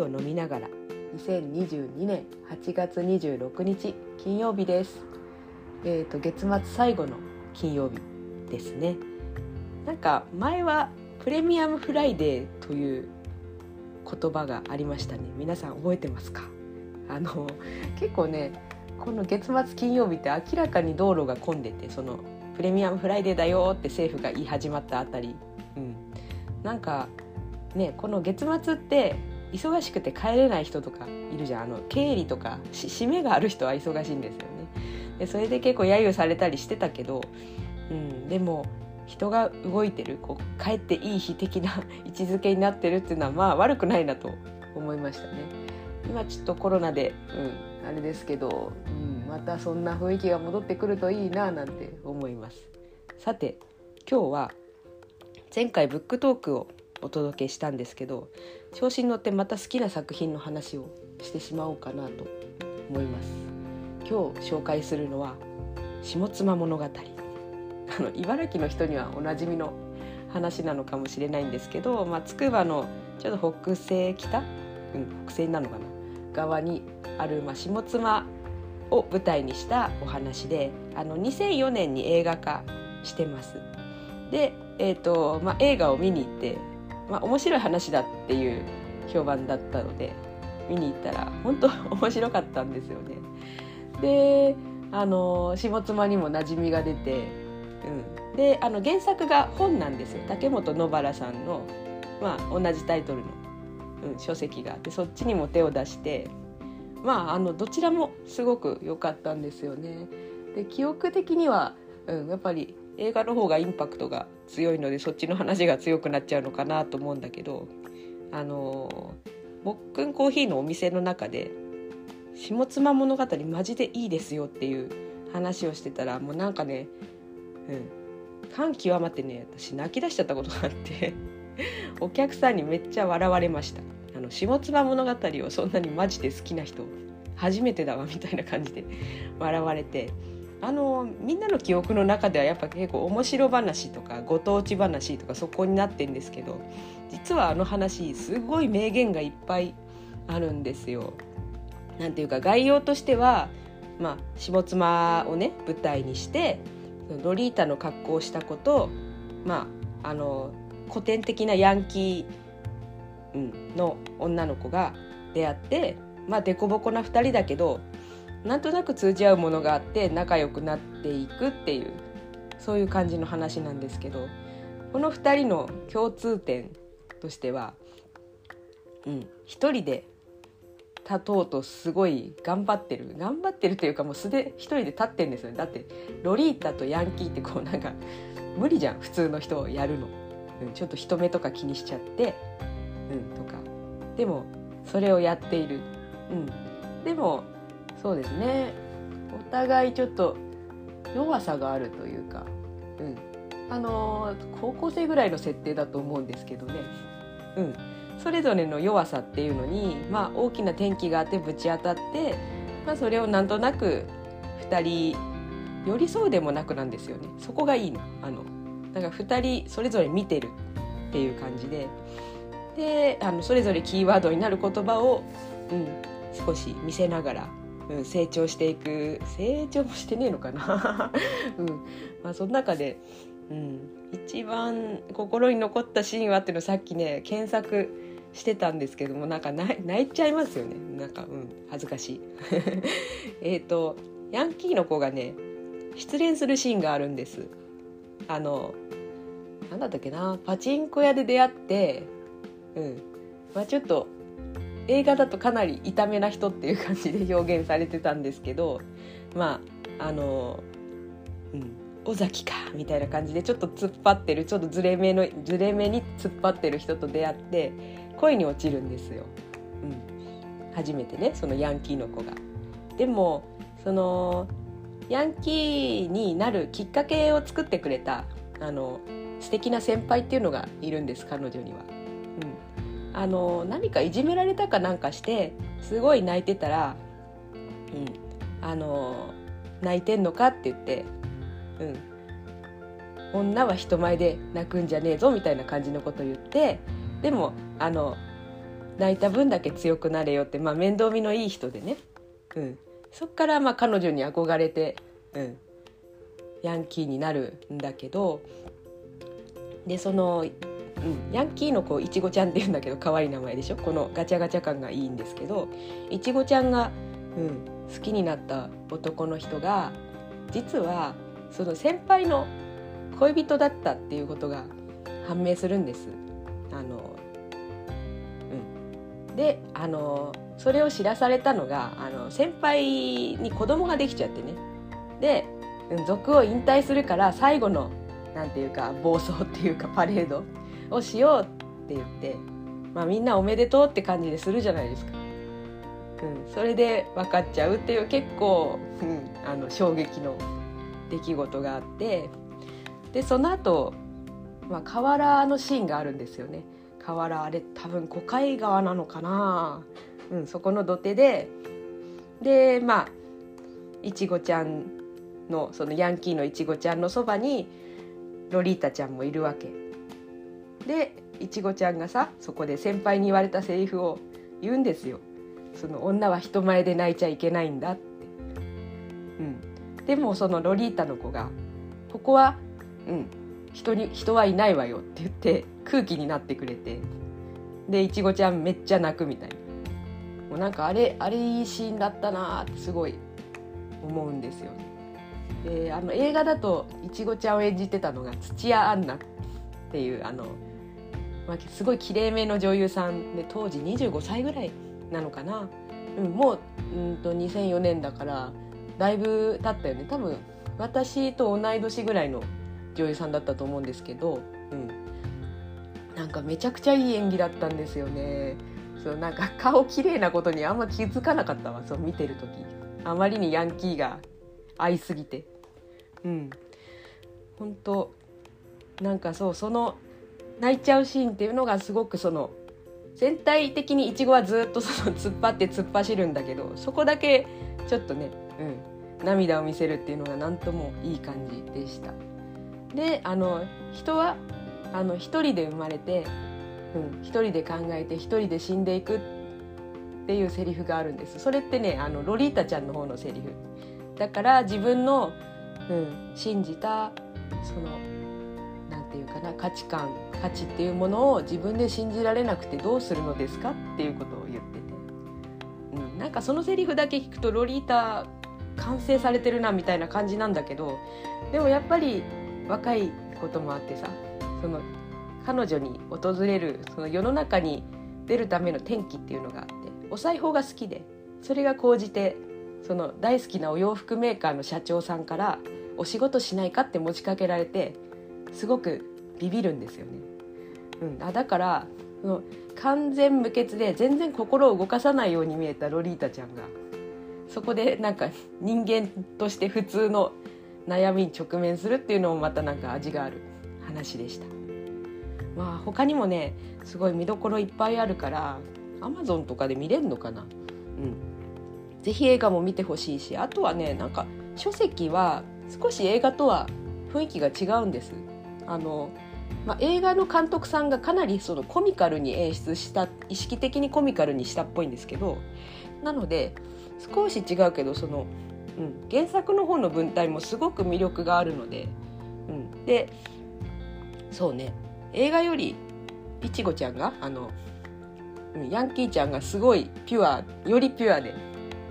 ーを飲みながら。2022年8月26日金曜日です。えーと月末最後の金曜日ですね。なんか前はプレミアムフライデーという言葉がありましたね。皆さん覚えてますか？あの結構ねこの月末金曜日って明らかに道路が混んでてそのプレミアムフライデーだよって政府が言い始まったあたり、うん、なんかねこの月末って忙しくて帰れない人とかいるじゃん。あの経理とか締めがある人は忙しいんですよね。でそれで結構揶揄されたりしてたけど、うん、でも人が動いてるこう帰っていい日的な 位置づけになってるっていうのはまあ悪くないなと思いましたね。今ちょっとコロナで、うん、あれですけど、うん、またそんな雰囲気が戻ってくるといいななんて思います。さて今日は前回ブックトークをお届けしたんですけど調子に乗ってまた好きな作品の話をしてしまおうかなと思います。今日紹介するのは下妻物語。あの茨城の人にはおなじみの話なのかもしれないんですけど、まあ、筑波のちょっと北西北、うん、北西なのかな？側にある、まあ、下妻を舞台にしたお話であの2004年に映画化してます。で、えーとまあ、映画を見に行ってまあ、面白い話だっていう評判だったので見に行ったら本当面白かったんですよね。であの下妻にも馴染みが出て、うん、であの原作が本なんですよ竹本野原さんの、まあ、同じタイトルの、うん、書籍があってそっちにも手を出してまああのどちらもすごく良かったんですよね。で記憶的には、うん、やっぱり映画の方がインパクトが強いのでそっちの話が強くなっちゃうのかなと思うんだけどあのもっくんコーヒーのお店の中で「下妻物語マジでいいですよ」っていう話をしてたらもうなんかねうん感極まってね私泣き出しちゃったことがあって お客さんにめっちゃ笑われました。あの下妻物語をそんなにマジで好きな人初めてだわみたいな感じで笑われてあのみんなの記憶の中ではやっぱ結構面白話とかご当地話とかそこになってんですけど実はあの話すごい名言がいっぱいあるんですよ。なんていうか概要としては、まあ、下妻をね舞台にしてロリータの格好をした子と、まあ、あの古典的なヤンキー、の女の子が出会ってまあ凸凹な2人だけどなんとなく通じ合うものがあって仲良くなっていくっていうそういう感じの話なんですけどこの2人の共通点としては、うん、一人で立とうとすごい頑張ってる。頑張ってるというかもう素で一人で立ってんですよね。だってロリータとヤンキーってこうなんか無理じゃん普通の人をやるの、うん、ちょっと人目とか気にしちゃって、うん、とか。でもそれをやっている、うん、でもそうですね。お互いちょっと弱さがあるというか、うん、あのー、高校生ぐらいの設定だと思うんですけどね、うん、それぞれの弱さっていうのに、まあ、大きな転機があってぶち当たって、まあ、それをなんとなく2人寄り添うでもなくなんですよね。そこがいいのあのなんか2人それぞれ見てるっていう感じで。であのそれぞれキーワードになる言葉を、うん、少し見せながらうん、成長していく。成長もしてねえのかな、うん。まあ、その中で、うん、一番心に残ったシーンはっていうのをさっきね検索してたんですけどもなんか泣いちゃいますよね。なんか、うん、恥ずかしい。えっとヤンキーの子がね失恋するシーンがあるんです。あのなんだったっけな。パチンコ屋で出会ってうん。まあちょっと映画だとかなり痛めな人っていう感じで表現されてたんですけどまああのうん尾崎かみたいな感じでちょっと突っ張ってるちょっとずれ目のずれ目に突っ張ってる人と出会って恋に落ちるんですよ、うん、初めてねそのヤンキーの子が。でもそのヤンキーになるきっかけを作ってくれたあの素敵な先輩っていうのがいるんです彼女には。うんあの何かいじめられたかなんかしてすごい泣いてたら「うん、あの泣いてんのか?」って言って「うん女は人前で泣くんじゃねえぞ」みたいな感じのこと言ってでもあの泣いた分だけ強くなれよって、まあ、面倒見のいい人でね、うん、そっからまあ彼女に憧れて、うん、ヤンキーになるんだけどでその、うん、ヤンキーの子いちごちゃんって言うんだけど可愛い名前でしょ？このガチャガチャ感がいいんですけどいちごちゃんが、うん、好きになった男の人が実はその先輩の恋人だったっていうことが判明するんです。あのうん、であのそれを知らされたのがあの先輩に子供ができちゃってね。で族を引退するから最後のなんていうか暴走っていうかパレード。をしようって言って、まあ、みんなおめでとうって感じでするじゃないですか。うん、それで分かっちゃうっていう結構、うん、あの衝撃の出来事があってでその後、まあ河原のシーンがあるんですよね。河原あれ多分小海川なのかな、うん、そこの土手ででまあいちごちゃんのそのヤンキーのいちごちゃんのそばにロリータちゃんもいるわけでいちごちゃんがさそこで先輩に言われたセリフを言うんですよ。その女は人前で泣いちゃいけないんだって、うん、でもそのロリータの子が「ここは、うん、人に人はいないわよ」って言って空気になってくれてでいちごちゃんめっちゃ泣くみたいな。もうなんかあれあれいいシーンだったなってすごい思うんですよね。であの映画だといちごちゃんを演じてたのが土屋アンナっていうあの、まあ、すごいきれいめの女優さんで当時25歳ぐらいなのかな、うん、もううんと2004年だからだいぶ経ったよね。多分私と同い年ぐらいの女優さんだったと思うんですけど、うん、なんかめちゃくちゃいい演技だったんですよね。そうなんか顔綺麗なことにあんま気づかなかったわ。そう見てる時。あまりにヤンキーが合いすぎて。うん。本当なんかそうその泣いちゃうシーンっていうのがすごくその全体的にいちごはずっとその突っ張って突っ走るんだけどそこだけちょっとね、うん、涙を見せるっていうのが何ともいい感じでした。であの人はあの一人で生まれて、うん、一人で考えて一人で死んでいくっていうセリフがあるんですそれってねあのロリータちゃんの方のセリフだから自分の、うん、信じたそのかな価値観価値っていうものを自分で信じられなくてどうするのですかっていうことを言ってて、うん、なんかそのセリフだけ聞くとロリータ完成されてるなみたいな感じなんだけどでもやっぱり若いこともあってさその彼女に訪れるその世の中に出るための転機っていうのがあってお裁縫が好きでそれが高じてその大好きなお洋服メーカーの社長さんからお仕事しないかって持ちかけられてすごくビビるんですよね。うん、あだからその完全無欠で全然心を動かさないように見えたロリータちゃんがそこでなんか人間として普通の悩みに直面するっていうのもまたなんか味がある話でした。まあ他にもねすごい見どころいっぱいあるからアマゾンとかで見れるのかな？うんぜひ映画も見てほしいしあとはねなんか書籍は少し映画とは雰囲気が違うんです。あのまあ、映画の監督さんがかなりそのコミカルに演出した意識的にコミカルにしたっぽいんですけどなので少し違うけどその、うん、原作の方の文体もすごく魅力があるので、うん、でそうね映画よりいちごちゃんがあのヤンキーちゃんがすごいピュアよりピュアで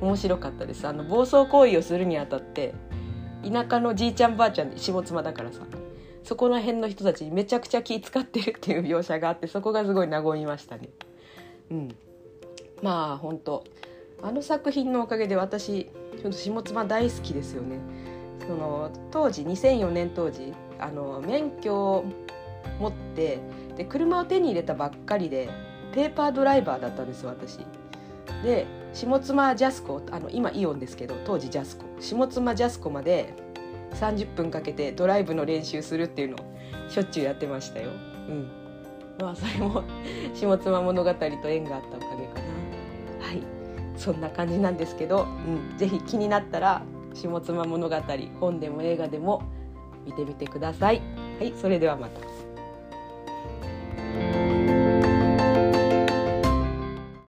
面白かったです。あの暴走行為をするにあたって田舎のじいちゃんばあちゃんで下妻だからさ。そこら辺の人たちにめちゃくちゃ気使ってるっていう描写があってそこがすごい和みましたね。うん。まあ本当あの作品のおかげで私下妻大好きですよね。その当時2004年当時あの免許を持ってで車を手に入れたばっかりでペーパードライバーだったんです私。で下妻ジャスコあの今イオンですけど当時ジャスコ。下妻ジャスコまで30分かけてドライブの練習するっていうのをしょっちゅうやってましたよ。うん、まあそれも下妻物語と縁があったおかげかな。はいそんな感じなんですけど、うん、ぜひ気になったら下妻物語本でも映画でも見てみてください。はいそれではまた。